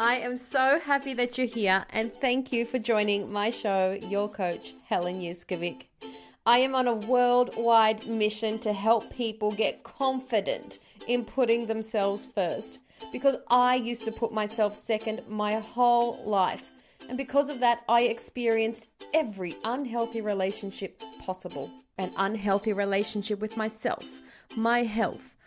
I am so happy that you're here and thank you for joining my show, Your Coach, Helen Yuskovic. I am on a worldwide mission to help people get confident in putting themselves first because I used to put myself second my whole life. And because of that, I experienced every unhealthy relationship possible an unhealthy relationship with myself, my health,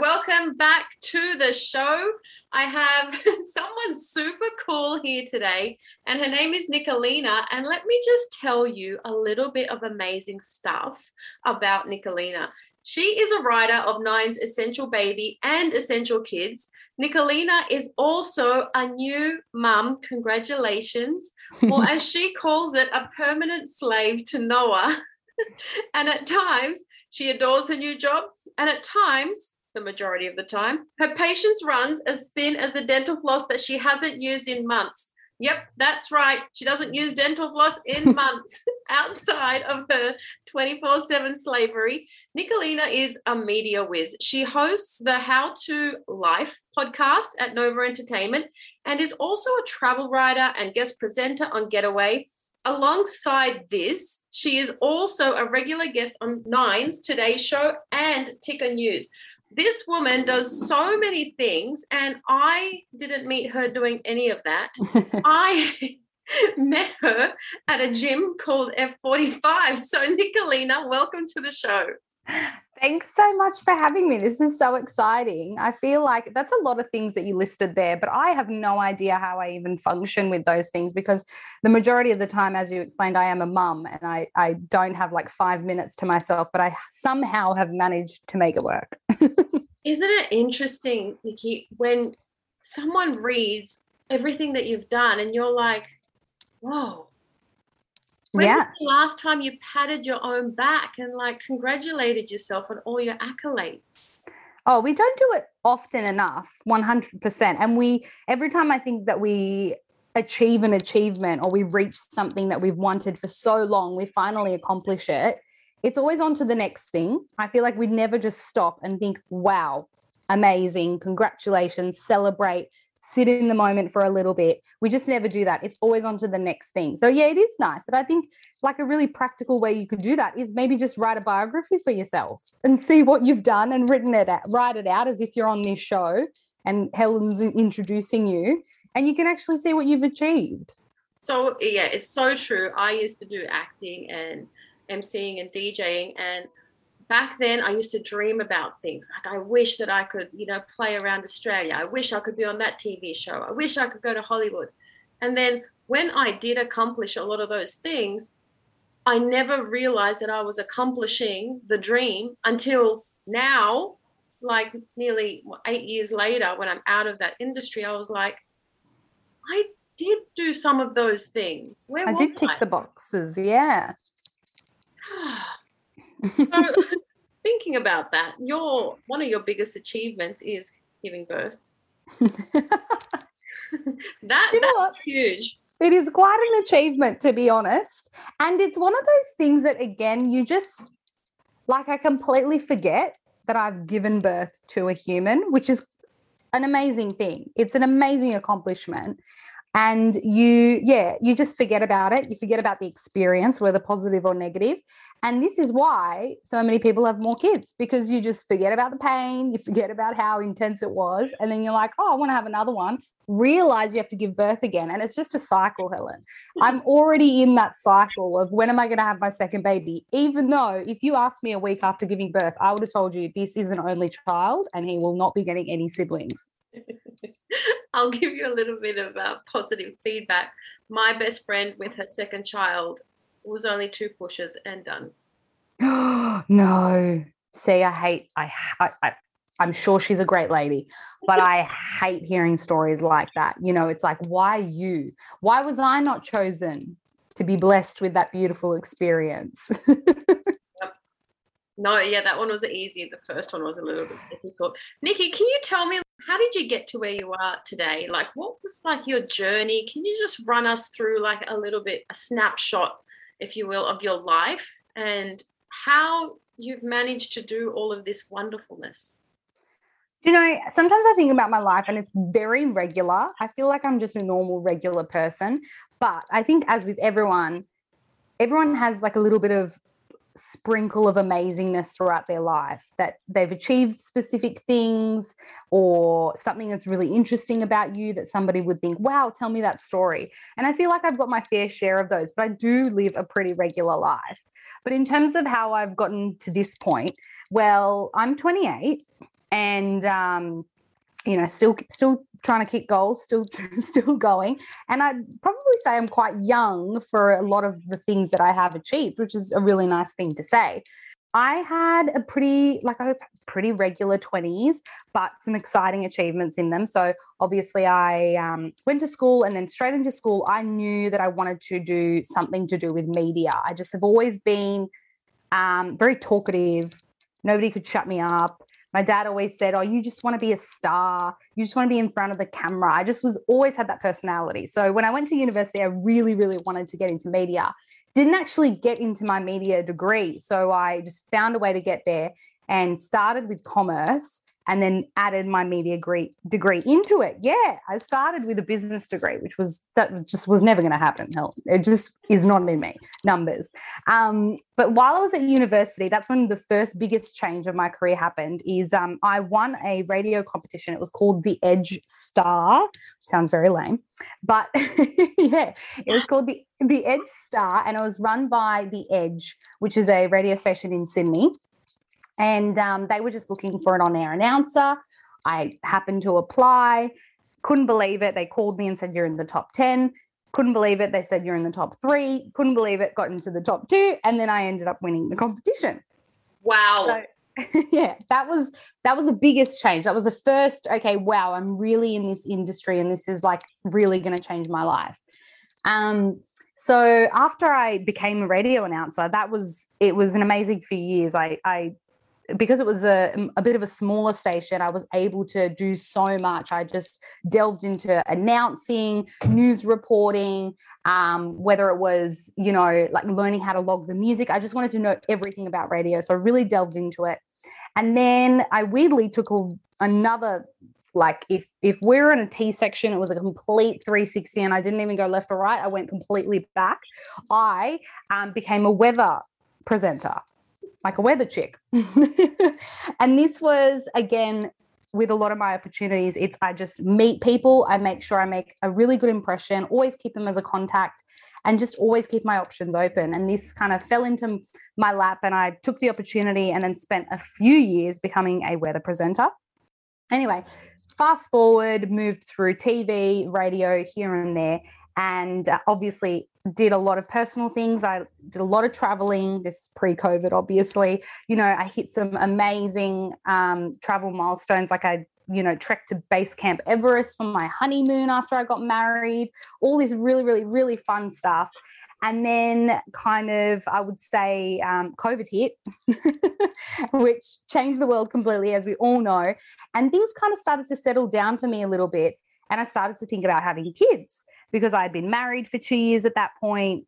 Welcome back to the show. I have someone super cool here today, and her name is Nicolina. And let me just tell you a little bit of amazing stuff about Nicolina. She is a writer of Nine's Essential Baby and Essential Kids. Nicolina is also a new mum. Congratulations. or as she calls it, a permanent slave to Noah. and at times, she adores her new job. And at times, the majority of the time, her patience runs as thin as the dental floss that she hasn't used in months. Yep, that's right. She doesn't use dental floss in months outside of her 24 7 slavery. Nicolina is a media whiz. She hosts the How to Life podcast at Nova Entertainment and is also a travel writer and guest presenter on Getaway. Alongside this, she is also a regular guest on Nine's Today Show and Ticker News this woman does so many things and i didn't meet her doing any of that. I met her at a gym called f45 so nicolina welcome to the show Thanks so much for having me. This is so exciting. I feel like that's a lot of things that you listed there, but I have no idea how I even function with those things because the majority of the time, as you explained, I am a mum and I, I don't have like five minutes to myself, but I somehow have managed to make it work. Isn't it interesting, Nikki, when someone reads everything that you've done and you're like, whoa, when yeah. was the last time you patted your own back and like congratulated yourself on all your accolades? Oh, we don't do it often enough, 100%. And we, every time I think that we achieve an achievement or we reach something that we've wanted for so long, we finally accomplish it, it's always on to the next thing. I feel like we'd never just stop and think, wow, amazing, congratulations, celebrate, sit in the moment for a little bit. We just never do that. It's always on to the next thing. So yeah, it is nice. But I think like a really practical way you could do that is maybe just write a biography for yourself and see what you've done and written it out, write it out as if you're on this show and Helen's introducing you and you can actually see what you've achieved. So yeah, it's so true. I used to do acting and emceeing and DJing and back then I used to dream about things like I wish that I could, you know, play around Australia. I wish I could be on that TV show. I wish I could go to Hollywood. And then when I did accomplish a lot of those things, I never realized that I was accomplishing the dream until now, like nearly eight years later, when I'm out of that industry, I was like, I did do some of those things. Where I did tick I? the boxes, yeah. so, thinking about that, your one of your biggest achievements is giving birth. that that's huge. It is quite an achievement, to be honest. And it's one of those things that, again, you just like, I completely forget that I've given birth to a human, which is an amazing thing. It's an amazing accomplishment and you yeah you just forget about it. You forget about the experience whether positive or negative. And this is why so many people have more kids because you just forget about the pain you forget about how intense it was and then you're like oh i want to have another one. Realize you have to give birth again and it's just a cycle helen. Hmm. I'm already in that cycle of when am i going to have my second baby? Even though if you asked me a week after giving birth i would have told you this is an only child and he will not be getting any siblings I'll give you a little bit of uh, positive feedback. My best friend with her second child was only two pushes and done. no. See, I hate, I, I, I, I'm sure she's a great lady, but I hate hearing stories like that. You know, it's like, why you? Why was I not chosen to be blessed with that beautiful experience? yep. No, yeah, that one was easy. The first one was a little bit difficult. Nikki, can you tell me how did you get to where you are today? Like, what was like your journey? Can you just run us through like a little bit, a snapshot, if you will, of your life and how you've managed to do all of this wonderfulness? You know, sometimes I think about my life and it's very regular. I feel like I'm just a normal, regular person. But I think, as with everyone, everyone has like a little bit of sprinkle of amazingness throughout their life that they've achieved specific things or something that's really interesting about you that somebody would think wow tell me that story. And i feel like i've got my fair share of those but i do live a pretty regular life. But in terms of how i've gotten to this point well i'm 28 and um, you know still still trying to kick goals still still going. And i'd probably say i'm quite young for a lot of the things that i have achieved which is a really nice thing to say. I had a pretty like I a pretty regular 20s but some exciting achievements in them. So obviously i um, went to school and then straight into school i knew that i wanted to do something to do with media. I just have always been um, very talkative. Nobody could shut me up my dad always said, Oh, you just want to be a star. You just want to be in front of the camera. I just was always had that personality. So when I went to university, I really, really wanted to get into media. Didn't actually get into my media degree. So I just found a way to get there and started with commerce and then added my media degree, degree into it. Yeah, I started with a business degree, which was that just was never going to happen. Hell, it just is not in me numbers. Um, but while I was at university, that's when the first biggest change of my career happened. Is um, I won a radio competition. It was called the Edge Star. sounds very lame, but yeah, it was called the the Edge Star, and it was run by the Edge, which is a radio station in Sydney and um, they were just looking for an on air announcer. I happened to apply, couldn't believe it. They called me and said, You're in the top 10. Couldn't believe it. They said, You're in the top three. Couldn't believe it. Got into the top two. And then I ended up winning the competition. Wow. So, yeah, that was that was the biggest change. That was the first, okay, wow, I'm really in this industry and this is like really going to change my life. Um, so after I became a radio announcer, that was it was an amazing few years. I I because it was a, a bit of a smaller station, I was able to do so much. I just delved into announcing, news reporting, um, whether it was, you know, like learning how to log the music. I just wanted to know everything about radio. So I really delved into it. And then I weirdly took a, another like if if we're in a T section, it was a complete 360, and I didn't even go left or right. I went completely back. I um, became a weather presenter like a weather chick. and this was again with a lot of my opportunities, it's I just meet people, I make sure I make a really good impression, always keep them as a contact. and just always keep my options open. And this kind of fell into my lap, and I took the opportunity and then spent a few years becoming a weather presenter. Anyway, fast forward, moved through TV, radio here and there, and uh, obviously did a lot of personal things. I did a lot of traveling. This pre-COVID, obviously. You know, I hit some amazing um, travel milestones. Like I, you know, trekked to base camp Everest for my honeymoon after I got married. All this really, really, really fun stuff. And then, kind of, I would say, um, COVID hit, which changed the world completely, as we all know. And things kind of started to settle down for me a little bit. And I started to think about having kids because I had been married for two years at that point.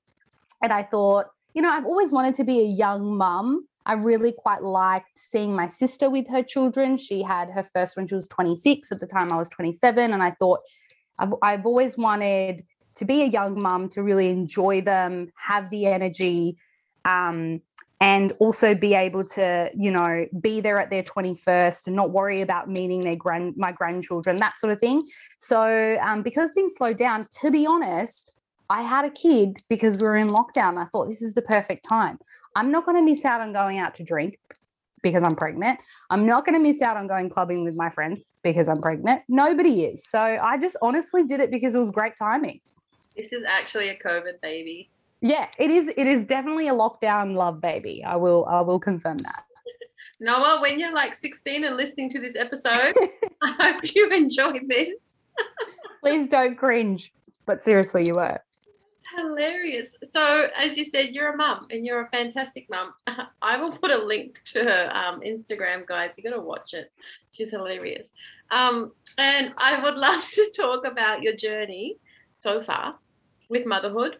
And I thought, you know, I've always wanted to be a young mum. I really quite liked seeing my sister with her children. She had her first when she was 26. At the time, I was 27. And I thought, I've, I've always wanted to be a young mum, to really enjoy them, have the energy, um, and also be able to, you know, be there at their 21st and not worry about meeting their grand my grandchildren, that sort of thing. So um, because things slowed down, to be honest, I had a kid because we were in lockdown. I thought this is the perfect time. I'm not going to miss out on going out to drink because I'm pregnant. I'm not going to miss out on going clubbing with my friends because I'm pregnant. Nobody is. So I just honestly did it because it was great timing. This is actually a COVID baby. Yeah, it is. It is definitely a lockdown love baby. I will. I will confirm that. Noah, when you're like 16 and listening to this episode, I hope you enjoyed this. Please don't cringe. But seriously, you were. Hilarious. So, as you said, you're a mum and you're a fantastic mum. I will put a link to her um, Instagram, guys. You got to watch it. She's hilarious. Um, and I would love to talk about your journey so far with motherhood.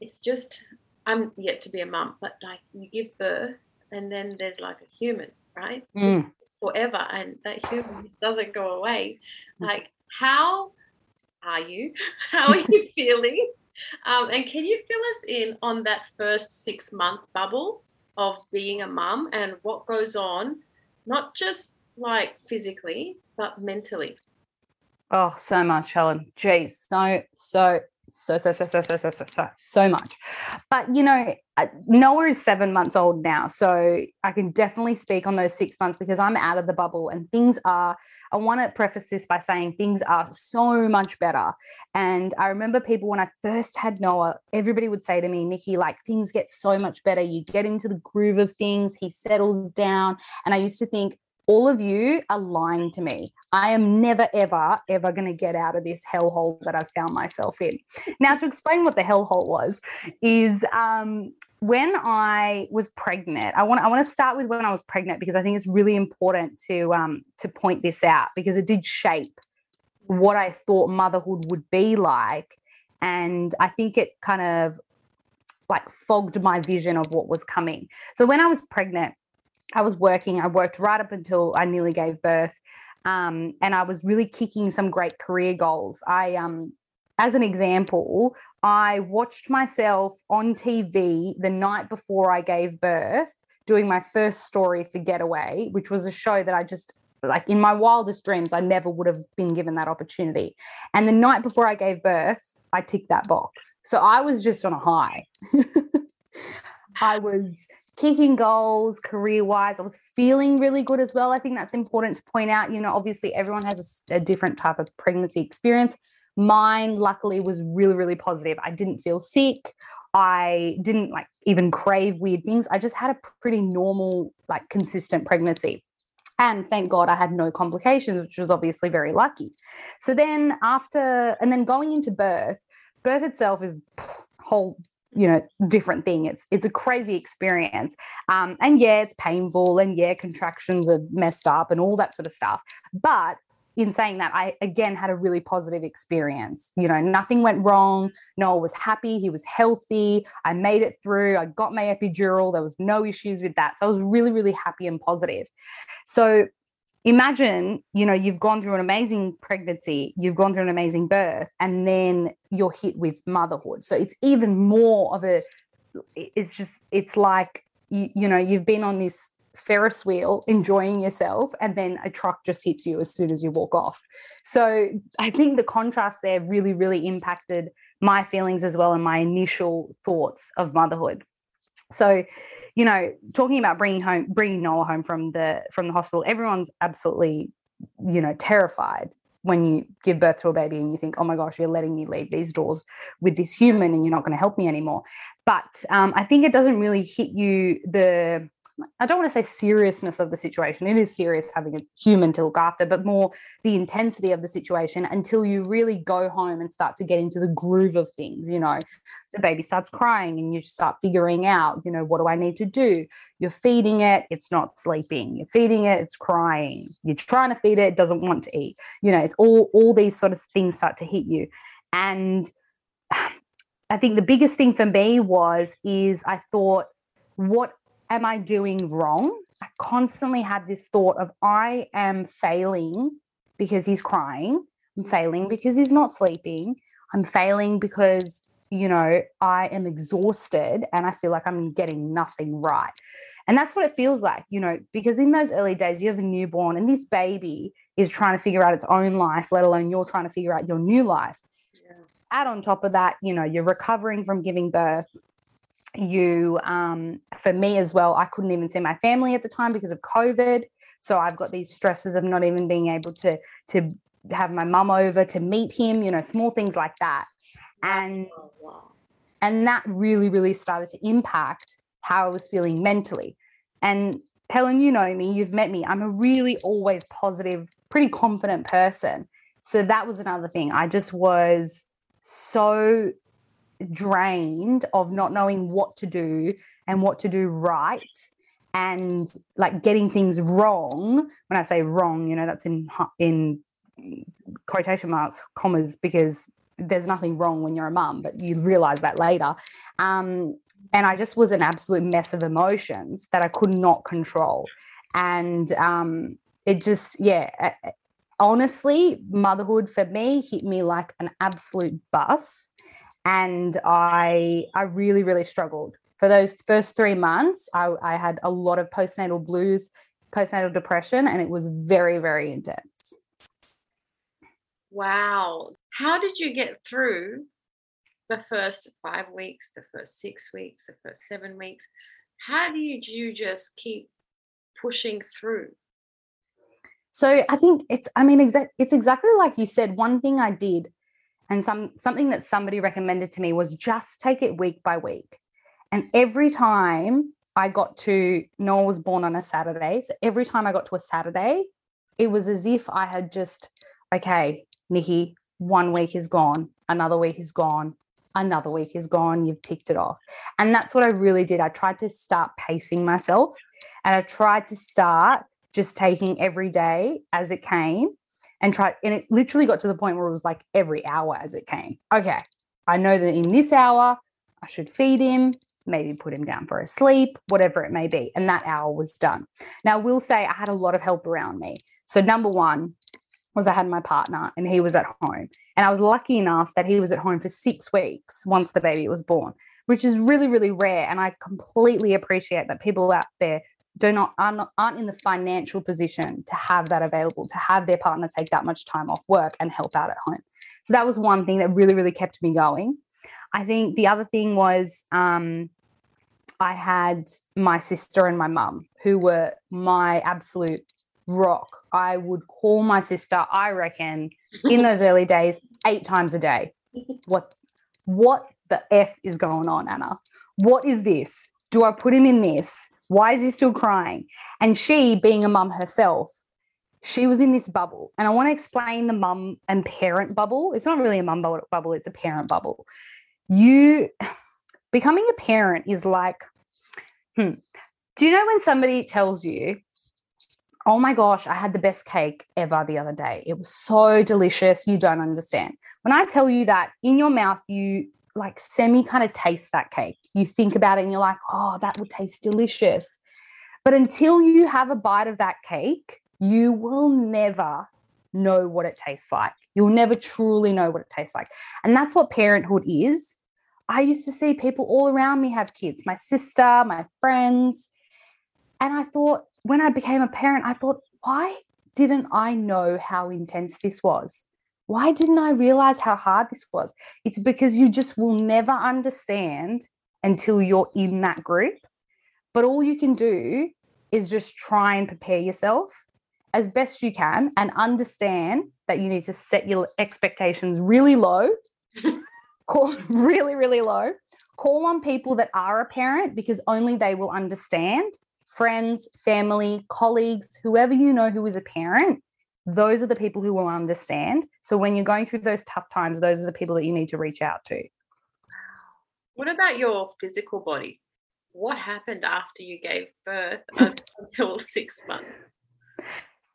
It's just, I'm yet to be a mum, but like you give birth and then there's like a human, right? Mm. Forever. And that human doesn't go away. Like, how are you? How are you feeling? Um, and can you fill us in on that first six month bubble of being a mum and what goes on, not just like physically, but mentally? Oh, so much, Helen. Geez, so, so, so, so, so, so, so, so, so, so, so much. But, you know, uh, Noah is seven months old now. So I can definitely speak on those six months because I'm out of the bubble and things are, I want to preface this by saying things are so much better. And I remember people when I first had Noah, everybody would say to me, Nikki, like things get so much better. You get into the groove of things, he settles down. And I used to think, all of you are lying to me. I am never, ever, ever going to get out of this hellhole that I've found myself in. Now, to explain what the hellhole was, is um, when I was pregnant. I want I want to start with when I was pregnant because I think it's really important to um, to point this out because it did shape what I thought motherhood would be like, and I think it kind of like fogged my vision of what was coming. So when I was pregnant, I was working. I worked right up until I nearly gave birth. Um, and I was really kicking some great career goals. I, um, as an example, I watched myself on TV the night before I gave birth doing my first story for Getaway, which was a show that I just like in my wildest dreams, I never would have been given that opportunity. And the night before I gave birth, I ticked that box. So I was just on a high. I was kicking goals career wise. I was feeling really good as well. I think that's important to point out. You know, obviously, everyone has a, a, different type of pregnancy experience. Mine, luckily, was really, really positive. I didn't feel sick. I didn't like even crave weird things. I just had a pretty normal, like consistent pregnancy. And thank God I had no complications, which was obviously very lucky. So then, after, and then going into birth, birth itself is whole you know different thing. It's it's a crazy experience. Um, and yeah it's painful and yeah contractions are messed up and all that sort of stuff. But in saying that i again had a really positive experience. You know nothing went wrong. Noah was happy. He was healthy. I made it through. I got my epidural. There was no issues with that. So i was really really happy and positive. So imagine you know you've gone through an amazing pregnancy you've gone through an amazing birth and then you're hit with motherhood so it's even more of a it's just it's like you, you know you've been on this ferris wheel enjoying yourself and then a truck just hits you as soon as you walk off so i think the contrast there really really impacted my feelings as well and my initial thoughts of motherhood. So, you know, talking about bringing home bringing Noah home from the from the hospital, everyone's absolutely, you know, terrified when you give birth to a baby and you think, oh my gosh, you're letting me leave these doors with this human and you're not going to help me anymore. But um, I think it doesn't really hit you the I don't want to say seriousness of the situation. It is serious having a human to look after, but more the intensity of the situation until you really go home and start to get into the groove of things. You know, the baby starts crying and you start figuring out, you know, what do I need to do? You're feeding it, it's not sleeping. You're feeding it, it's crying. You're trying to feed it, it doesn't want to eat. You know, it's all all these sort of things start to hit you. And I think the biggest thing for me was is I thought, what am I doing wrong? I constantly had this thought of I am failing because he's crying. I'm failing because he's not sleeping. I'm failing because, you know, I am exhausted and I feel like I'm getting nothing right. And that's what it feels like, you know, because in those early days, you have a newborn and this baby is trying to figure out its own life, let alone you're trying to figure out your new life. Yeah. Add on top of that, you know, you're recovering from giving birth you um, for me as well i couldn't even see my family at the time because of covid so i've got these stresses of not even being able to to have my mum over to meet him you know small things like that and oh, and that really really started to impact how i was feeling mentally. And helen you know me you've met me. I'm a really always positive pretty confident person. So that was another thing. I just was so drained of not knowing what to do and what to do right and like getting things wrong. When i say wrong you know that's in in quotation marks commas because there's nothing wrong when you're a mum but you realize that later um, and i just was an absolute mess of emotions that i could not control and um, it just yeah honestly motherhood for me hit me like an absolute bus and I I really really struggled for those first three months. I, I had a lot of postnatal blues, postnatal depression, and it was very very intense. Wow, how did you get through the first five weeks, the first six weeks, the first seven weeks? How did you just keep pushing through? So I think it's I mean exact it's exactly like you said. One thing I did and some something that somebody recommended to me was just take it week by week. And every time I got to Noah was born on a Saturday. So every time I got to a Saturday, it was as if I had just, okay, Nikki, one week is gone, another week is gone, another week is gone, you've ticked it off. And that's what I really did. I tried to start pacing myself and I tried to start just taking every day as it came and try and it literally got to the point where it was like every hour as it came. Okay, I know that in this hour I should feed him, maybe put him down for a sleep, whatever it may be. And that hour was done. Now, I will say I had a lot of help around me. So, number one was I had my partner and he was at home. And I was lucky enough that he was at home for six weeks once the baby was born, which is really, really rare. And I completely appreciate that people out there do not aren't, aren't in the financial position to have that available to have their partner take that much time off work and help out at home so that was one thing that really really kept me going i think the other thing was um, i had my sister and my mum who were my absolute rock i would call my sister i reckon in those early days eight times a day what what the f is going on anna what is this do i put him in this why is he still crying? And she, being a mum herself, she was in this bubble. And I want to explain the mum and parent bubble. It's not really a mum bubble, it's a parent bubble. You becoming a parent is like, hmm. Do you know when somebody tells you, oh my gosh, I had the best cake ever the other day? It was so delicious. You don't understand. When I tell you that in your mouth, you like semi kind of taste that cake. You think about it and you're like, oh, that would taste delicious. But until you have a bite of that cake, you will never know what it tastes like. You'll never truly know what it tastes like. And that's what parenthood is. I used to see people all around me have kids, my sister, my friends. And I thought, when I became a parent, I thought, why didn't I know how intense this was? why didn't I realize how hard this was? It's because you just will never understand until you're in that group. But all you can do is just try and prepare yourself as best you can and understand that you need to set your expectations really low, call really, really low. Call on people that are a parent because only they will understand. Friends, family, colleagues, whoever you know who is a parent, those are the people who will understand. So when you're going through those tough times, those are the people that you need to reach out to. What about your physical body? What happened after you gave birth until six months?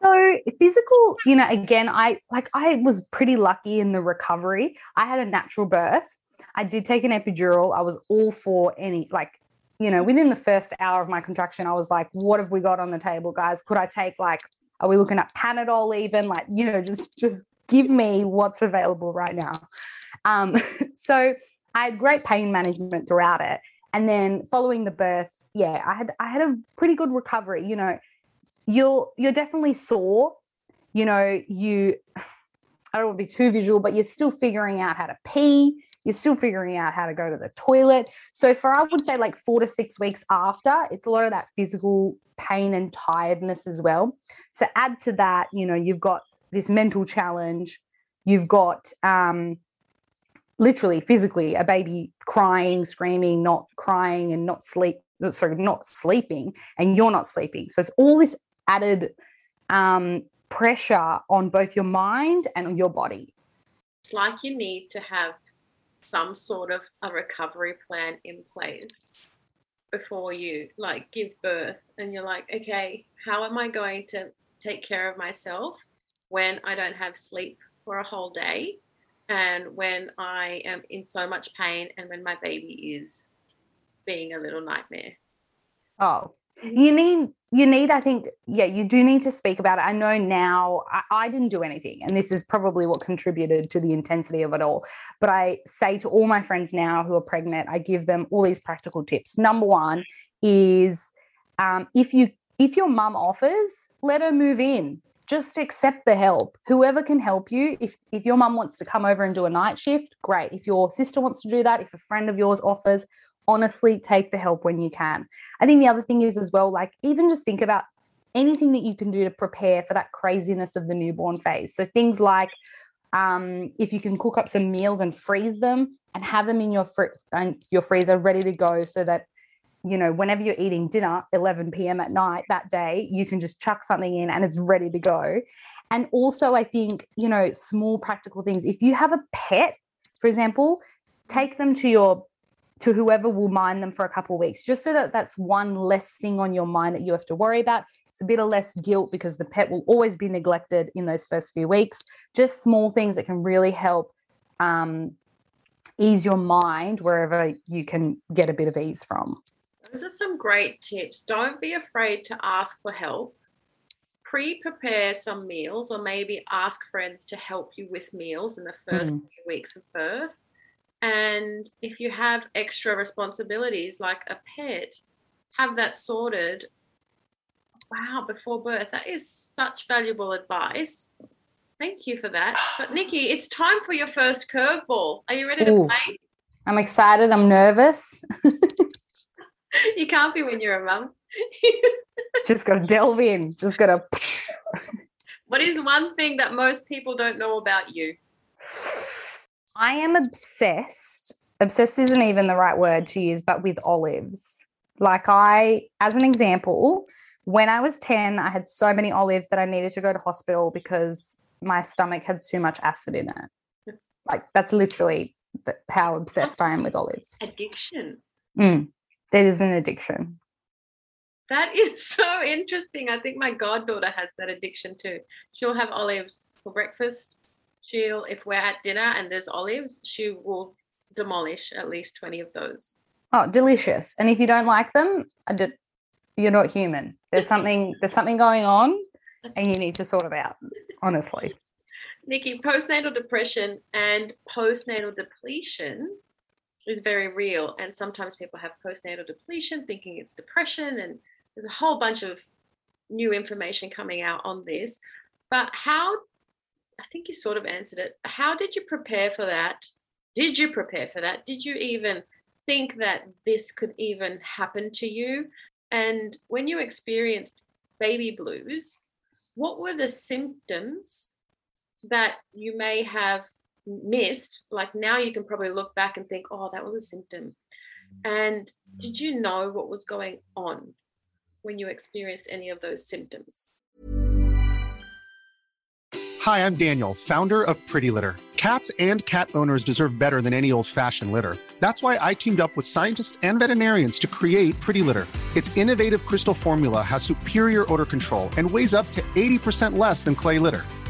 So physical, you know, again, I like I was pretty lucky in the recovery. I had a natural birth. I did take an epidural. I was all for any like, you know, within the first hour of my contraction, I was like, what have we got on the table, guys? Could I take like, are we looking at Panadol even? Like, you know, just just give me what's available right now. Um, so I had great pain management throughout it. And then following the birth, yeah, I had I had a pretty good recovery. You know, you're you're definitely sore. You know, you I don't want to be too visual, but you're still figuring out how to pee. You're still figuring out how to go to the toilet. So for I would say like four to six weeks after, it's a lot of that physical pain and tiredness as well. So add to that, you know, you've got this mental challenge. You've got um, literally physically a baby crying, screaming, not crying, and not sleep. Sorry, not sleeping, and you're not sleeping. So it's all this added um, pressure on both your mind and on your body. It's like you need to have some sort of a recovery plan in place before you like give birth and you're like okay how am i going to take care of myself when i don't have sleep for a whole day and when i am in so much pain and when my baby is being a little nightmare? Oh you need you need i think yeah you do need to speak about it. I know now I, I, didn't do anything and this is probably what contributed to the intensity of it all. But i say to all my friends now who are pregnant i give them all these practical tips. Number one is um, if you if your mum offers let her move in just accept the help whoever can help you if if your mum wants to come over and do a night shift great if your sister wants to do that if a friend of yours offers honestly take the help when you can. I think the other thing is as well, like even just think about anything that you can do to prepare for that craziness of the newborn phase. So things like um, if you can cook up some meals and freeze them and have them in your fr- your freezer ready to go, so that you know whenever you're eating dinner 11 p.m. at night that day, you can just chuck something in and it's ready to go. And also, I think you know small practical things. If you have a pet, for example, take them to your to whoever will mind them for a couple of weeks, just so that that's one less thing on your mind that you have to worry about. It's a bit of less guilt because the pet will always be neglected in those first few weeks. Just small things that can really help um, ease your mind wherever you can get a bit of ease from. Those are some great tips. Don't be afraid to ask for help. Pre prepare some meals, or maybe ask friends to help you with meals in the first mm. few weeks of birth and if you have extra responsibilities like a pet, have that sorted. Wow, before birth. That is such valuable advice. Thank you for that. But Nikki, it's time for your first curveball. Are you ready to play? I'm excited. I'm nervous. you can't be when you're a mum. Just got to delve in. Just got to. what is one thing that most people don't know about you? I am obsessed. Obsessed isn't even the right word to use, but with olives. Like, I, as an example, when I was 10, I had so many olives that I needed to go to hospital because my stomach had too much acid in it. Like, that's literally how obsessed I am with olives. Addiction. Mm, that is an addiction. That is so interesting. I think my goddaughter has that addiction too. She'll have olives for breakfast, she'll if we're at dinner and there's olives, she will demolish at least 20 of those. Oh, delicious. And if you don't like them, did, you're not human. There's something there's something going on and you need to sort it out, honestly. Nikki, postnatal depression and postnatal depletion is very real. And sometimes people have postnatal depletion thinking it's depression. And there's a whole bunch of new information coming out on this. But how I think you sort of answered it. How did you prepare for that? Did you prepare for that? Did you even think that this could even happen to you? And when you experienced baby blues, what were the symptoms that you may have missed? Like now you can probably look back and think, oh, that was a symptom. And did you know what was going on when you experienced any of those symptoms? Hi, I'm Daniel, founder of Pretty Litter. Cats and cat owners deserve better than any old fashioned litter. That's why I teamed up with scientists and veterinarians to create Pretty Litter. Its innovative crystal formula has superior odor control and weighs up to 80% less than clay litter.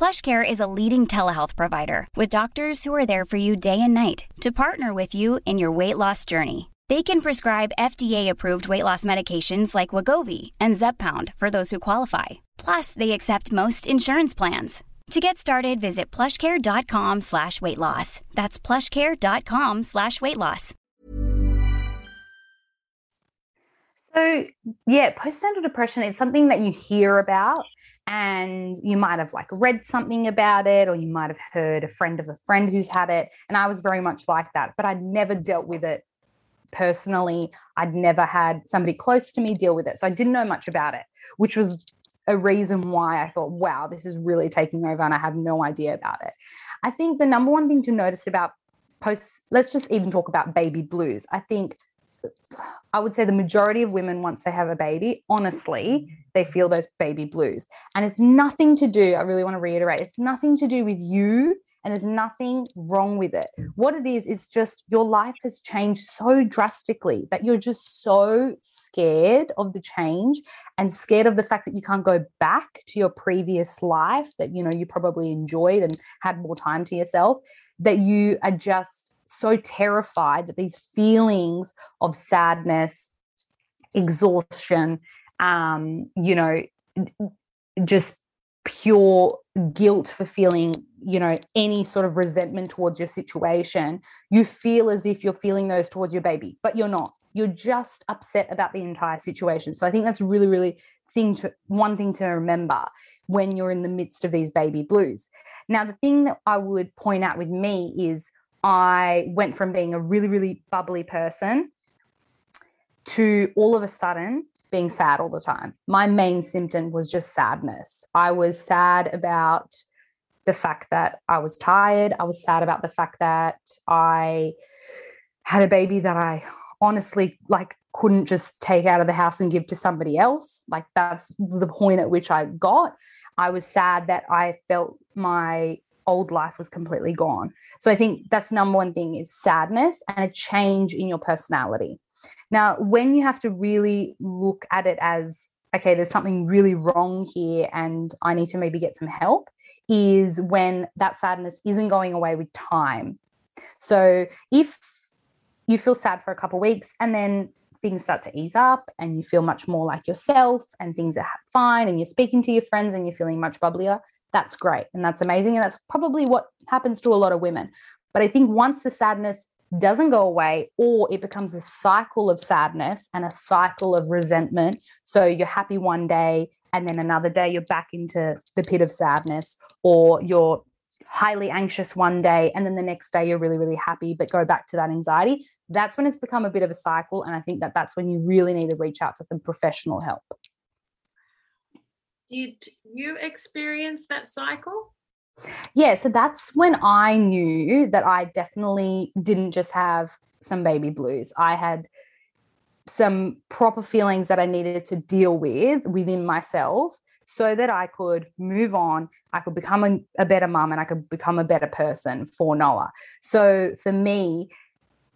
PlushCare is a leading telehealth provider with doctors who are there for you day and night to partner with you in your weight loss journey. They can prescribe FDA-approved weight loss medications like Wegovy and Zepbound for those who qualify. Plus, they accept most insurance plans. To get started, visit plushcare.com slash weight loss. That's plushcare.com slash weight loss. So, yeah, postnatal depression, it's something that you hear about and you might have like read something about it or you might have heard a friend of a friend who's had it. And I was very much like that, but I'd never dealt with it personally. I'd never had somebody close to me deal with it. So I didn't know much about it, which was a reason why I thought, wow, this is really taking over and I have no idea about it. I think the number one thing to notice about post, let's just even talk about baby blues. I think I would say the majority of women, once they have a baby, honestly, they feel those baby blues. And it's nothing to do, I really want to reiterate, it's nothing to do with you and there's nothing wrong with it. What it is, is just your life has changed so drastically that you're just so scared of the change and scared of the fact that you can't go back to your previous life that you know you probably enjoyed and had more time to yourself that you are just so terrified that these feelings of sadness exhaustion um you know just pure guilt for feeling you know any sort of resentment towards your situation. You feel as if you're feeling those towards your baby but you're not. You're just upset about the entire situation. So i think that's really really thing to one thing to remember when you're in the midst of these baby blues. Now the thing that i would point out with me is i went from being a really really bubbly person to all of a sudden being sad all the time. My main symptom was just sadness. I was sad about the fact that I was tired. I was sad about the fact that I had a baby that I honestly like couldn't just take out of the house and give to somebody else. Like that's the point at which I got. I was sad that I felt my old life was completely gone. So I think that's number one thing is sadness and a change in your personality. Now, when you have to really look at it as, okay, there's something really wrong here and I need to maybe get some help, is when that sadness isn't going away with time. So if you feel sad for a couple weeks and then things start to ease up and you feel much more like yourself and things are fine and you're speaking to your friends and you're feeling much bubblier, that's great and that's amazing. And that's probably what happens to a lot of women. But I think once the sadness doesn't go away or it becomes a cycle of sadness and a cycle of resentment. So you're happy one day and then another day you're back into the pit of sadness or you're highly anxious one day and then the next day you're really really happy but go back to that anxiety. That's when it's become a bit of a cycle and i think that that's when you really need to reach out for some professional help. Did you experience that cycle yeah, so that's when I knew that I definitely didn't just have some baby blues. I had some proper feelings that I needed to deal with within myself so that I could move on, I could become a, a better mum and I could become a better person for Noah. So for me,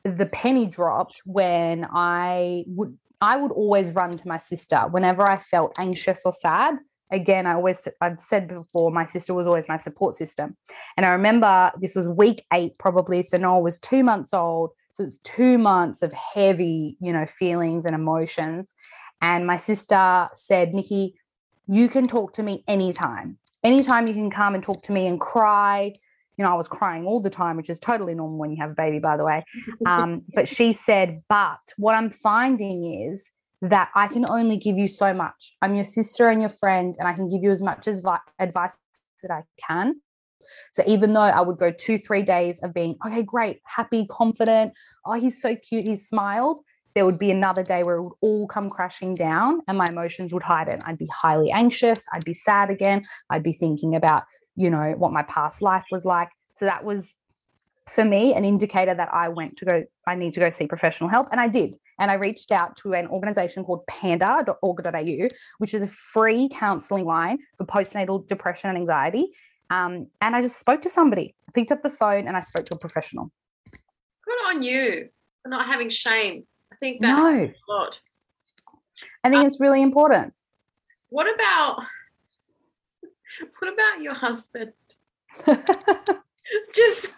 the penny dropped when I would I would always run to my sister whenever I felt anxious or sad again, I always, I've said before, my sister was always my support system. And I remember this was week eight, probably. So Noah was two months old, So it's two months of heavy, you know, feelings and emotions. And my sister said, Nikki, you can talk to me anytime. Anytime you can come and talk to me and cry. You know, I was crying all the time, which is totally normal when you have a baby, by the way. Um, but she said, but what I'm finding is that I can only give you so much. I'm your sister and your friend, and I can give you as much as vi- advice that I can. So even though I would go two, three days of being, okay, great, happy, confident, oh, he's so cute, he smiled, there would be another day where it would all come crashing down and my emotions would hide it. I'd be highly anxious, I'd be sad again, I'd be thinking about, you know, what my past life was like. So that was for me an indicator that I went to go, I need to go see professional help. And I did. And I reached out to an organization called panda.org.au, which is a free counseling line for postnatal depression and anxiety. Um, and I just spoke to somebody. I picked up the phone and I spoke to a professional. Good on you for not having shame. I think that No. a lot. I think it's really important. What about what about your husband? Just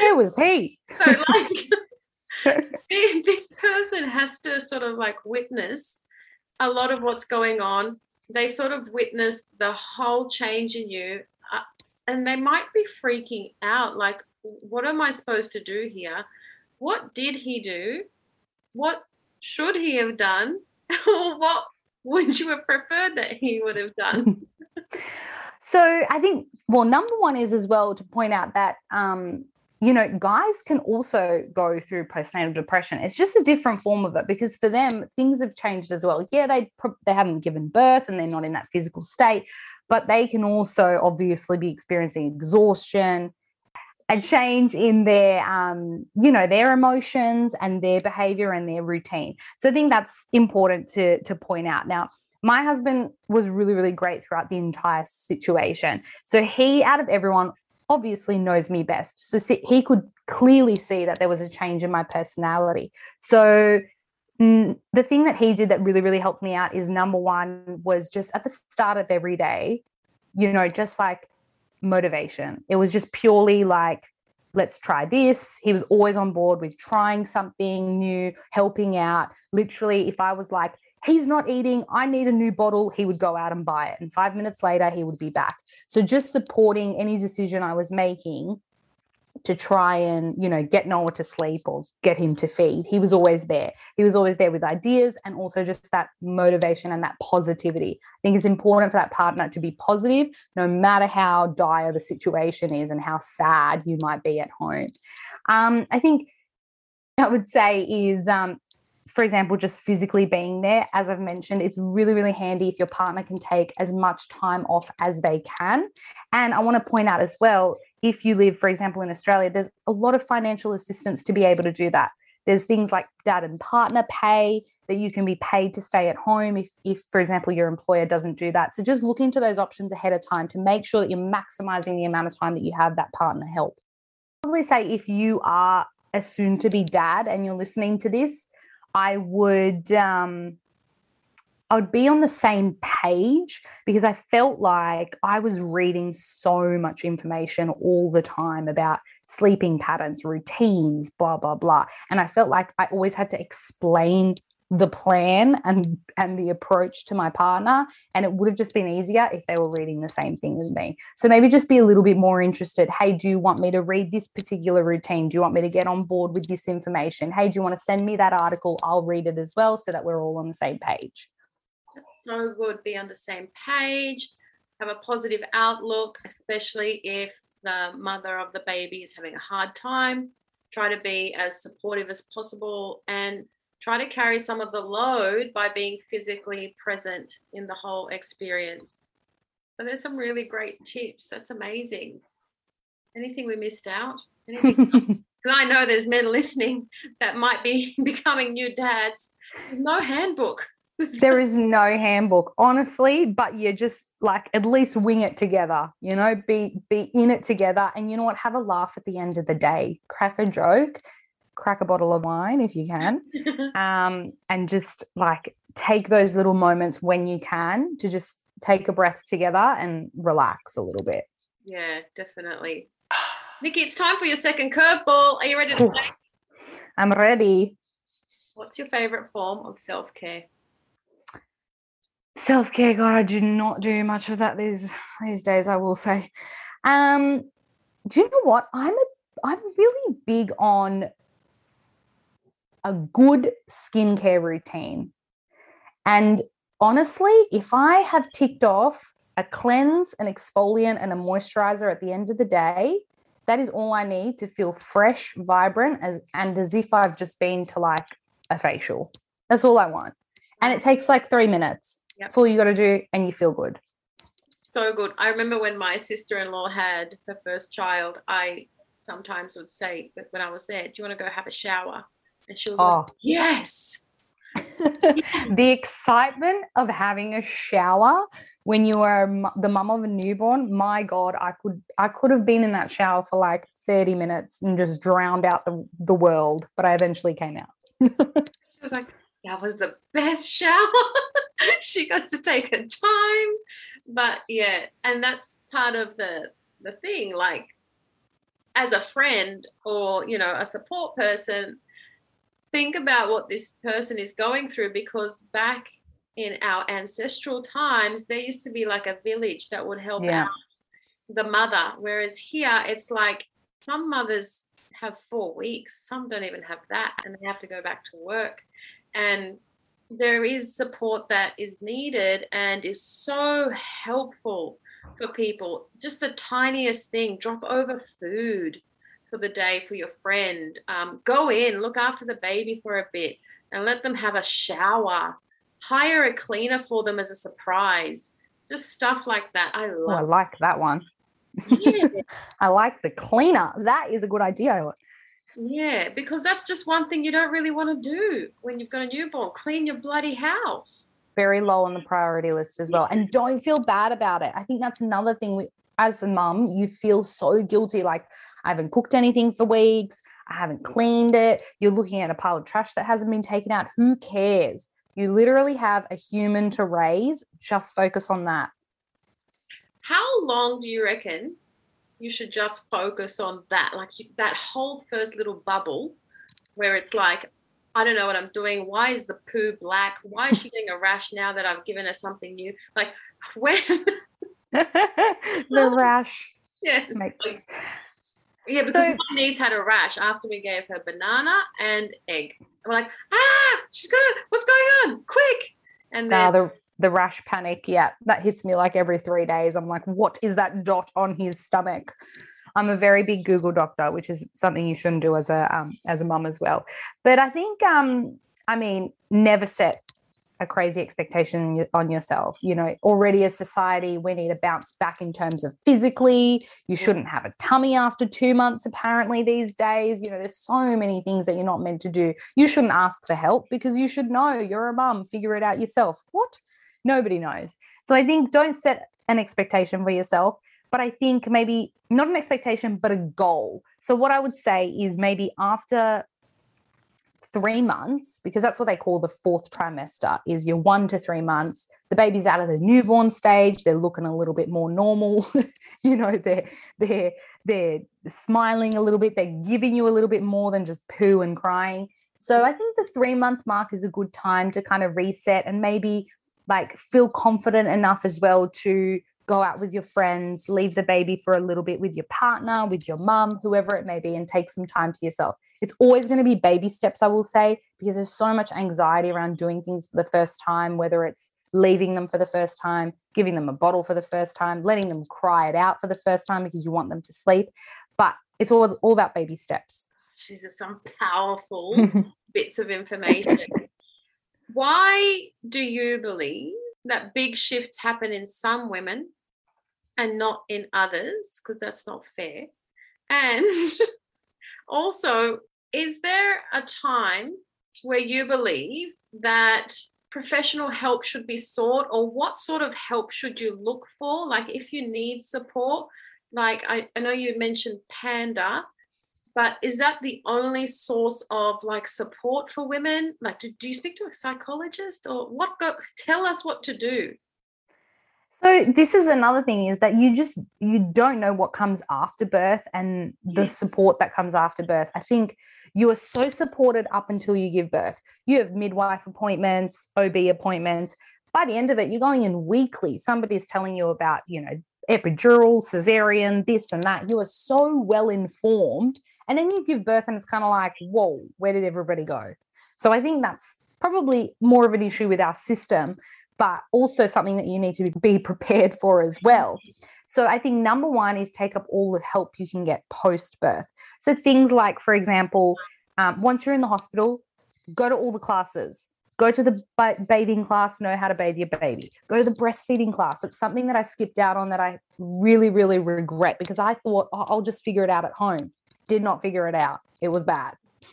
Where was he? so like this person has to sort of like witness a lot of what's going on. They sort of witness the whole change in you, uh, and they might be freaking out. Like, what am I supposed to do here? What did he do? What should he have done? or what would you have preferred that he would have done? So I think, well, number one is as well to point out that, um, you know, guys can also go through postnatal depression. It's just a different form of it because for them, things have changed as well. Yeah, they they haven't given birth and they're not in that physical state, but they can also obviously be experiencing exhaustion, a change in their, um, you know, their emotions and their behavior and their routine. So I think that's important to to point out. Now, my husband was really really great throughout the entire situation so he out of everyone obviously knows me best. So he could clearly see that there was a change in my personality. So mm, the thing that he did that really really helped me out is number one was just at the start of every day you know just like motivation. It was just purely like let's try this. He was always on board with trying something new helping out. Literally if i was like he's not eating i need a new bottle he would go out and buy it. And 5 minutes later he would be back. So just supporting any decision i was making to try and you know get Noah to sleep or get him to feed he was always there. He was always there with ideas and also just that motivation and that positivity. I think it's important for that partner to be positive no matter how dire the situation is and how sad you might be at home. Um, i think i would say is um, for example, just physically being there, as I've mentioned, it's really, really handy if your partner can take as much time off as they can. And I want to point out as well, if you live, for example, in Australia, there's a lot of financial assistance to be able to do that. There's things like dad and partner pay that you can be paid to stay at home if, if, for example, your employer doesn't do that. So just look into those options ahead of time to make sure that you're maximizing the amount of time that you have that partner help. Probably say if you are a soon to be dad and you're listening to this, I would um, I would be on the same page because I felt like I was reading so much information all the time about sleeping patterns, routines, blah blah blah, and I felt like I always had to explain the plan and and the approach to my partner and it would have just been easier if they were reading the same thing as me. So maybe just be a little bit more interested. Hey do you want me to read this particular routine? Do you want me to get on board with this information? Hey do you want to send me that article? I'll read it as well so that we're all on the same page. So good. Be on the same page, have a positive outlook, especially if the mother of the baby is having a hard time. Try to be as supportive as possible and try to carry some of the load by being physically present in the whole experience. So there's some really great tips. That's amazing. Anything we missed out? Anything? Because I know there's men listening that might be becoming new dads. There's no handbook. there is no handbook honestly but you just like at least wing it together you know be be in it together and you know what have a laugh at the end of the day crack a joke crack a bottle of wine if you can um, and just like take those little moments when you can to just take a breath together and relax a little bit Yeah, definitely. Nikki, it's time for your second curveball. Are you ready to play? I'm ready. What's your favorite form of self care? Self care, God, I do not do much of that these these days. I will say. Um, do you know what? I'm a I'm really big on a good skincare routine, and honestly, if I have ticked off a cleanse, an exfoliant, and a moisturizer at the end of the day, that is all I need to feel fresh, vibrant, as and as if I've just been to like a facial. That's all I want. And it takes like three minutes. Yep. That's all you got to do, and you feel good. So good. I remember when my sister in law had her first child, I sometimes would say when I was there, Do you want to go have a shower? And she was Oh. like, Yes. the excitement of having a shower when you are the mum of a newborn my god i could i could have been in that shower for like 30 minutes and just drowned out the, the world but i eventually came out She was like, That was the best shower. she got to take her time. But yeah, and that's part of the the thing. Like as a friend or you know, a support person, think about what this person is going through because back in our ancestral times, there used to be like a village that would help Yeah. out the mother. Whereas here it's like some mothers have four weeks, some don't even have that, and they have to go back to work. And there is support that is needed and is so helpful for people. Just the tiniest thing drop over food for the day for your friend. Um, go in, look after the baby for a bit, and let them have a shower. Hire a cleaner for them as a surprise. Just stuff like that. I oh, i like that one it. i like the cleaner that is a good idea Yeah, because that's just one thing you don't really want to do when you've got a newborn. Clean your bloody house. very low on the priority list as well. And don't feel bad about it. I think that's another thing. We, as a mum, you feel so guilty. Like I haven't cooked anything for weeks. I haven't cleaned it. You're looking at a pile of trash that hasn't been taken out. Who cares? You literally have a human to raise. Just focus on that. How long do you reckon you should just focus on that? Like that whole first little bubble where it's like, I don't know what I'm doing. Why is the poo black? Why is she getting a rash now that I've given her something new? Like when, the rash. like- yeah, because So- my niece had a rash after we gave her banana and egg. And we're like, ah, she's gonna, what's going on? Quick! And then Now the the rash panic, yeah, that hits me like every three days. I'm like, what is that dot on his stomach? I'm a very big Google doctor, which is something you shouldn't do as a um, as a mum as well. But I think, um, I mean, never set a crazy expectation on yourself. You know, already as society, we need to bounce back in terms of physically. You shouldn't have a tummy after two months, apparently, these days. You know, there's so many things that you're not meant to do. You shouldn't ask for help because you should know you're a mum, figure it out yourself. What? Nobody knows. So I think don't set an expectation for yourself, but I think maybe not an expectation, but a goal. So what I would say is maybe after three months, because that's what they call the fourth trimester, is your one to three months. The baby's out of the newborn stage. They're looking a little bit more normal. you know, they're they're they're smiling a little bit. They're giving you a little bit more than just poo and crying. So I think the three month mark is a good time to kind of reset and maybe like feel confident enough as well to go out with your friends, leave the baby for a little bit with your partner, with your mum, whoever it may be, and take some time to yourself. It's always going to be baby steps, I will say, because there's so much anxiety around doing things for the first time, whether it's leaving them for the first time, giving them a bottle for the first time, letting them cry it out for the first time because you want them to sleep. But it's all, all about baby steps. these are some powerful bits of information. Why do you believe that big shifts happen in some women and not in others? Because that's not fair. And also, is there a time where you believe that professional help should be sought, or what sort of help should you look for? Like, if you need support, like I, I know you mentioned Panda, but is that the only source of like support for women like do, do you speak to a psychologist or what go tell us what to do So this is another thing is that you just you don't know what comes after birth and the Yes. support that comes after birth. I think You are so supported up until you give birth. You have midwife appointments, OB appointments. By the end of it, you're going in weekly. Somebody's telling you about, you know, epidural, cesarean, this and that. You are so well informed. And then you give birth, and it's kind of like, whoa, where did everybody go? So I think that's probably more of an issue with our system, but also something that you need to be prepared for as well. So I think number one is take up all the help you can get post birth. So things like, for example, um, once you're in the hospital, go to all the classes. Go to the bathing class, know how to bathe your baby. Go to the breastfeeding class. It's something that I skipped out on that I really, really regret because I thought oh, I'll just figure it out at home. Did not figure it out. It was bad.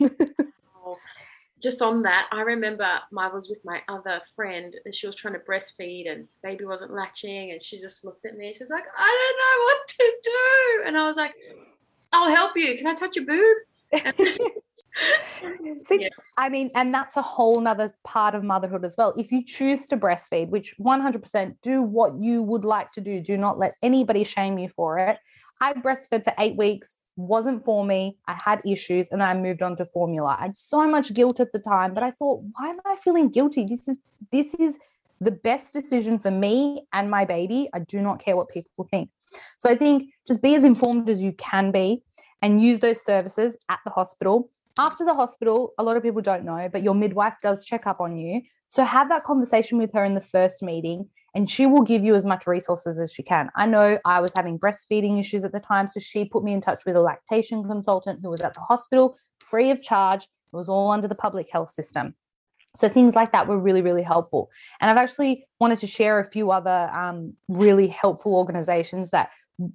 Just on that, I remember I was with my other friend and she was trying to breastfeed and baby wasn't latching and she just looked at me. She was like, I don't know what to do. And I was like, I'll help you. Can I touch your boob? See, yeah. I mean, and that's a whole nother part of motherhood as well. If you choose to breastfeed, which 100% do what you would like to do, do not let anybody shame you for it. I breastfed for eight weeks, wasn't for me. I had issues, and I moved on to formula. I had so much guilt at the time, but I thought, why am I feeling guilty? This is this is the best decision for me and my baby. I do not care what people think. So I think just be as informed as you can be and use those services at the hospital. After the hospital, a lot of people don't know, but your midwife does check up on you. So have that conversation with her in the first meeting and she will give you as much resources as she can. I know I was having breastfeeding issues at the time, so she put me in touch with a lactation consultant who was at the hospital free of charge. It was all under the public health system. So things like that were really, really helpful. And I've actually wanted to share a few other um, really helpful organizations that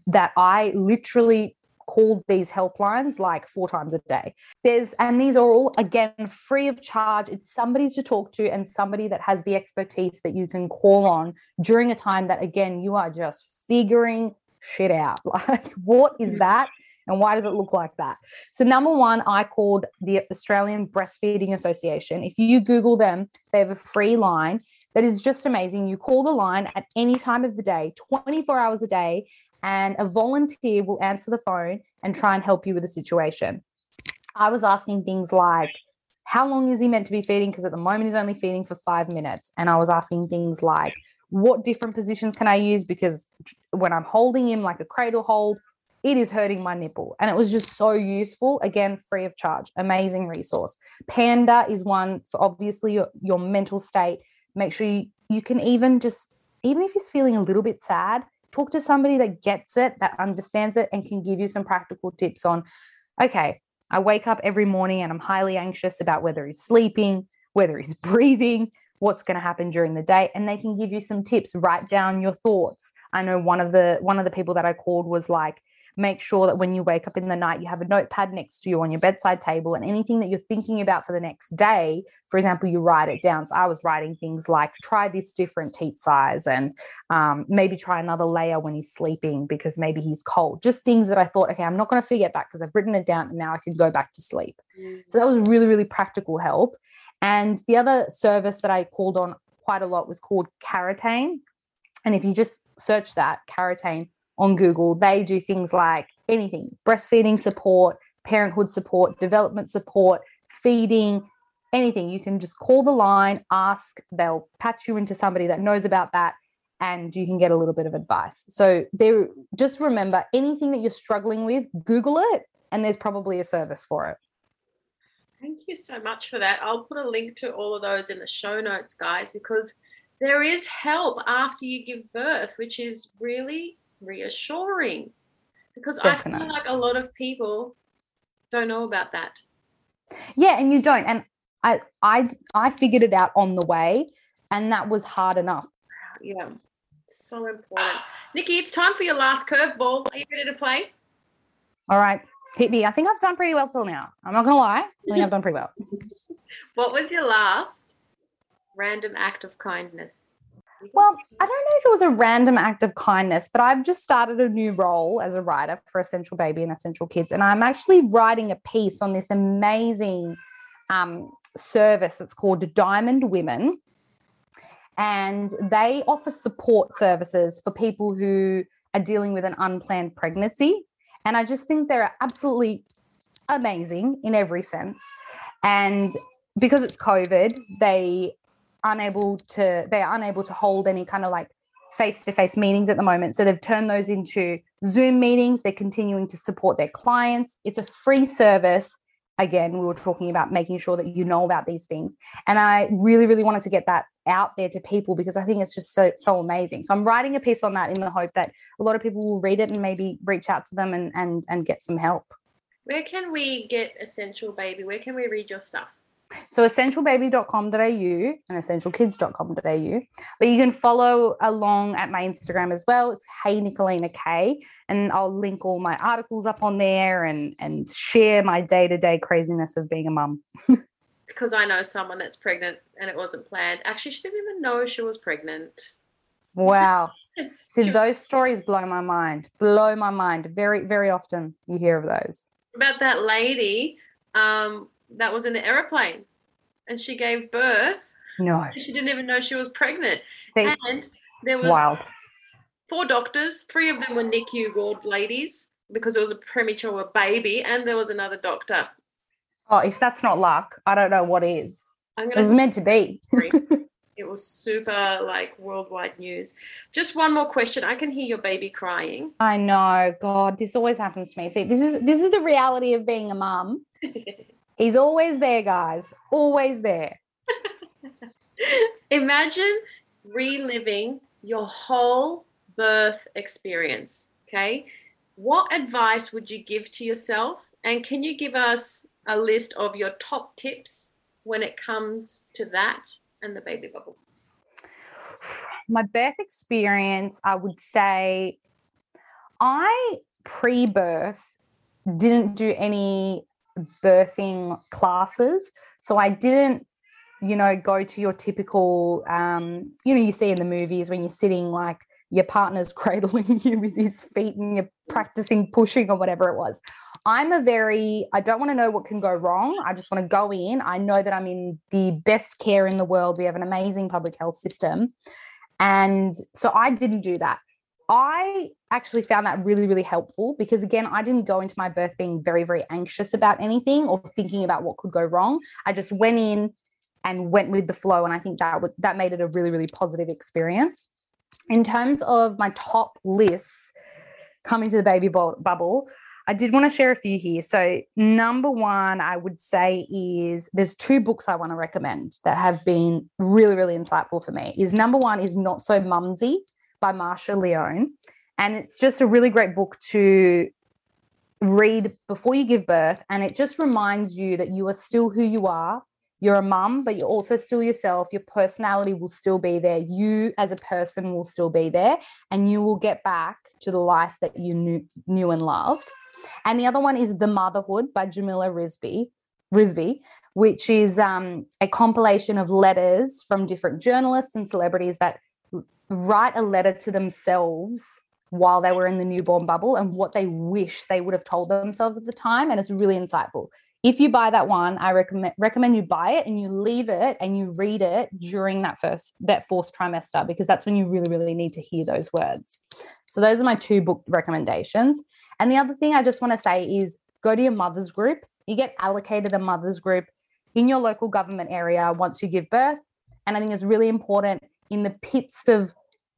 that I literally called these helplines like four times a day. There's, and these are all again free of charge. It's somebody to talk to and somebody that has the expertise that you can call on during a time that, again, you are just figuring shit out. Like, what is mm. that? And why does it look like that? So, number one, I called the Australian Breastfeeding Association. If you Google them, they have a free line that is just amazing. You call the line at any time of the day, 24 hours a day, and a volunteer will answer the phone and try and help you with the situation. I was asking things like, how long is he meant to be feeding? Because at the moment he's only feeding for five minutes. And I was asking things like, what different positions can I use? Because when I'm holding him like a cradle hold, it is hurting my nipple. And it was just so useful. Again, free of charge. Amazing resource. Panda is one for obviously your, your mental state. Make sure you, you can even just, even if you're feeling a little bit sad, talk to somebody that gets it, that understands it, and can give you some practical tips on, okay, I wake up every morning and I'm highly anxious about whether he's sleeping, whether he's breathing, what's going to happen during the day and they can give you some tips. Write down your thoughts. I know one of the one of the people that i called was like make sure that when you wake up in the night, you have a notepad next to you on your bedside table and anything that you're thinking about for the next day, for example, you write it down. So I was writing things like try this different teat size and um, maybe try another layer when he's sleeping because maybe he's cold. Just things that I thought, okay, I'm not going to forget that because I've written it down and now I can go back to sleep. Mm. So that was really, really practical help. And the other service that I called on quite a lot was called Karitane. And if you just search that, Karitane, on Google, they do things like anything breastfeeding support, parenthood support, development support, feeding, anything. You can just call the line, ask, they'll patch you into somebody that knows about that and you can get a little bit of advice. So there just remember anything that you're struggling with, Google it and there's probably a service for it. Thank you so much for that. I'll put a link to all of those in the show notes, guys, because there is help after you give birth, which is really reassuring because Definitely. I feel like a lot of people don't know about that. Yeah, and you don't. And I I I figured it out on the way, and that was hard enough. Yeah, so important. Nikki, it's time for your last curveball. Are you ready to play? All right, hit me. I think I've done pretty well till now. I'm not gonna lie. I think I've done pretty well. what was your last random act of kindness? Well, I don't know if it was a random act of kindness, but I've just started a new role as a writer for Essential Baby and Essential Kids. And I'm actually writing a piece on this amazing um, service that's called Diamond Women. And they offer support services for people who are dealing with an unplanned pregnancy. And I just think they're absolutely amazing in every sense. And because it's COVID, they unable to they are unable to hold any kind of like face-to-face meetings at the moment. So they've turned those into Zoom meetings. They're continuing to support their clients. It's a free service. Again, we were talking about making sure that you know about these things. And I really, really wanted to get that out there to people because I think it's just so so amazing. So I'm writing a piece on that in the hope that a lot of people will read it and maybe reach out to them and and and get some help. Where can we get Essential Baby? Where can we read your stuff? So essentialbaby.com.au and essentialkids.com.au. But you can follow along at my Instagram as well. It's Hey Nicolina K. And I'll link all my articles up on there and and share my day-to-day craziness of being a mum. because I know someone that's pregnant and it wasn't planned. Actually, she didn't even know she was pregnant. Wow. See, those stories blow my mind. Blow my mind. Very, very often you hear of those. About that lady um, that was in the aeroplane and she gave birth. No. She didn't even know she was pregnant. They, and there was wild. four doctors. Three of them were NICU ward ladies because it was a premature baby, and there was another doctor. Oh, if that's not luck, I don't know what is. I'm It gonna was meant to be. It was super like worldwide news. Just one more question. I can hear your baby crying. I know. God, this always happens to me. See, this is this is the reality of being a mum. He's always there, guys. Always there. Imagine reliving your whole birth experience. Okay. What advice would you give to yourself? And can you give us a list of your top tips when it comes to that and the baby bubble? My birth experience, I would say I pre-birth didn't do any birthing classes. So I didn't, you know, go to your typical, um, you know, you see in the movies when you're sitting like your partner's cradling you with his feet and you're practicing pushing or whatever it was. I'm a very, I don't want to know what can go wrong. I just want to go in. I know that I'm in the best care in the world. We have an amazing public health system. And so I didn't do that. I actually found that really, really helpful because, again, I didn't go into my birth being very, very anxious about anything or thinking about what could go wrong. I just went in and went with the flow. And I think that that made it a really, really positive experience. In terms of my top lists coming to the baby bu- bubble, I did want to share a few here. So, number one, I would say is there's two books I want to recommend that have been really, really insightful for me. Is number one is Not So Mumsy by Marcia Leone. And it's just a really great book to read before you give birth. And it just reminds you that you are still who you are. You're a mum, but you're also still yourself. Your personality will still be there. You as a person will still be there. And you will get back to the life that you knew, knew and loved. And the other one is The Motherhood by Jamila Rizvi, Rizvi which is um, a compilation of letters from different journalists and celebrities that write a letter to themselves while they were in the newborn bubble and what they wish they would have told themselves at the time. And it's really insightful. If you buy that one, I recommend recommend you buy it and you leave it and you read it during that first that fourth trimester because that's when you really really need to hear those words. So those are my two book recommendations. And the other thing I just want to say is go to your mother's group. You get allocated a mother's group in your local government area once you give birth. And I think it's really important in the pits of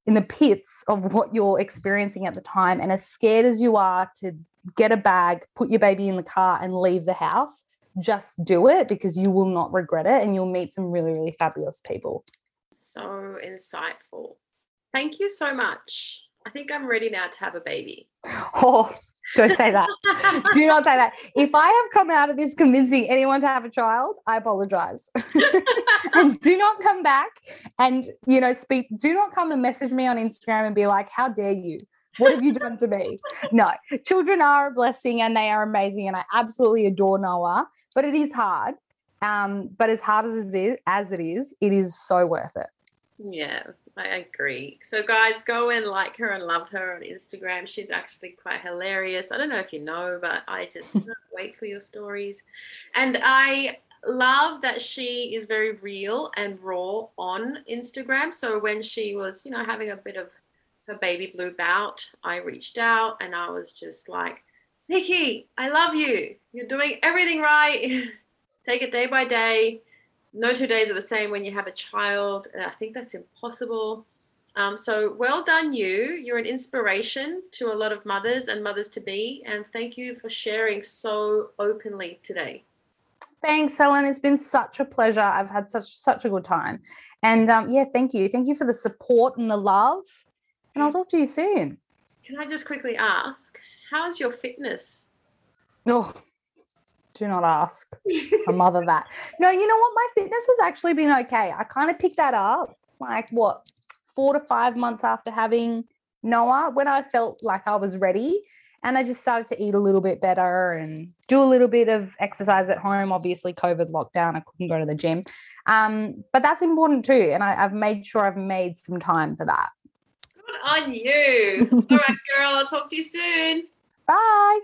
in the pits of what you're experiencing at the time. And as scared as you are to get a bag, put your baby in the car, and leave the house, just do it because you will not regret it and you'll meet some really, really fabulous people. So insightful. Thank you so much. I think I'm ready now to have a baby. Oh, don't say that. do not say that. If I have come out of this convincing anyone to have a child, I apologize. and do not come back and, you know, speak. Do not come and message me on Instagram and be like, how dare you? What have you done to me? No, children are a blessing and they are amazing. And I absolutely adore Noah, but it is hard. Um, but as hard as it is, as it is, it is so worth it. Yeah, I agree. So, guys, go and like her and love her on Instagram. She's actually quite hilarious. I don't know if you know, but I just can't wait for your stories. And I love that she is very real and raw on Instagram. So, when she was, you know, having a bit of her baby blue bout, I reached out and I was just like, Nikki, I love you. You're doing everything right. Take it day by day. No two days are the same when you have a child. I think that's impossible. Um, so well done, you. You're an inspiration to a lot of mothers and mothers to be. And thank you for sharing so openly today. Thanks, Helen. It's been such a pleasure. I've had such such a good time. And um, yeah, thank you. Thank you for the support and the love. And I'll talk to you soon. Can I just quickly ask, how's your fitness? Oh, do not ask a mother that. No, you know what? My fitness has actually been okay. I kind of picked that up like what four to five months after having Noah when I felt like I was ready. And I just started to eat a little bit better and do a little bit of exercise at home. Obviously, COVID lockdown, I couldn't go to the gym. Um, but that's important too. And I, I've made sure I've made some time for that. Good on you. All right, girl. I'll talk to you soon. Bye.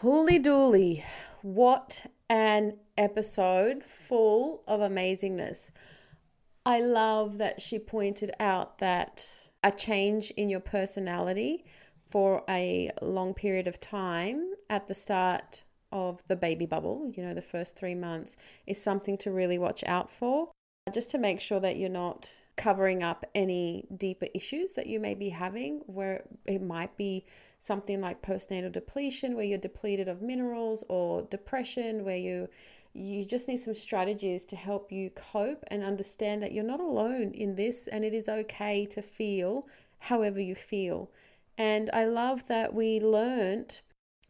Holy dooly. What an episode full of amazingness. I love that she pointed out that a change in your personality for a long period of time at the start of the baby bubble, you know, the first three months, is something to really watch out for. Just to make sure that you're not covering up any deeper issues that you may be having, where it might be something like postnatal depletion, where you're depleted of minerals, or depression, where you you just need some strategies to help you cope and understand that you're not alone in this and it is okay to feel however you feel. And I love that we learned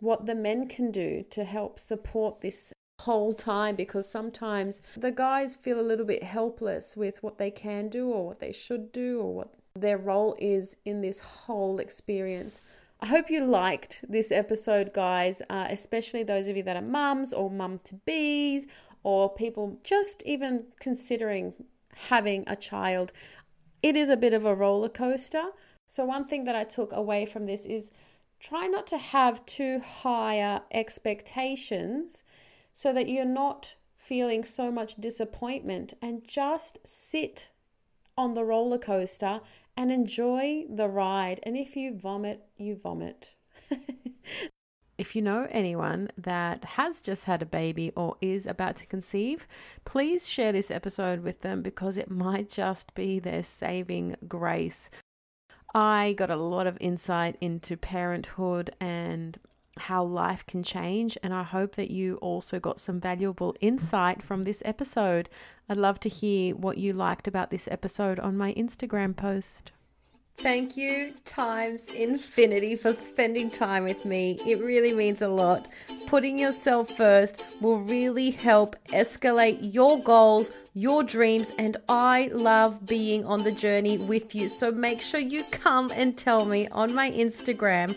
what the men can do to help support this whole time because sometimes the guys feel a little bit helpless with what they can do or what they should do or what their role is in this whole experience. I hope you liked this episode, guys, uh, especially those of you that are mums or mum to bees or people just even considering having a child. It is a bit of a roller coaster. So, one thing that I took away from this is try not to have too higher expectations so that you're not feeling so much disappointment and just sit on the roller coaster and enjoy the ride. And if you vomit, you vomit. If you know anyone that has just had a baby or is about to conceive, please share this episode with them because it might just be their saving grace. I got a lot of insight into parenthood and how life can change, and I hope that you also got some valuable insight from this episode. I'd love to hear what you liked about this episode on my Instagram post. Thank you times infinity for spending time with me. It really means a lot. Putting yourself first will really help escalate your goals, your dreams, and I love being on the journey with you. So make sure you come and tell me on my Instagram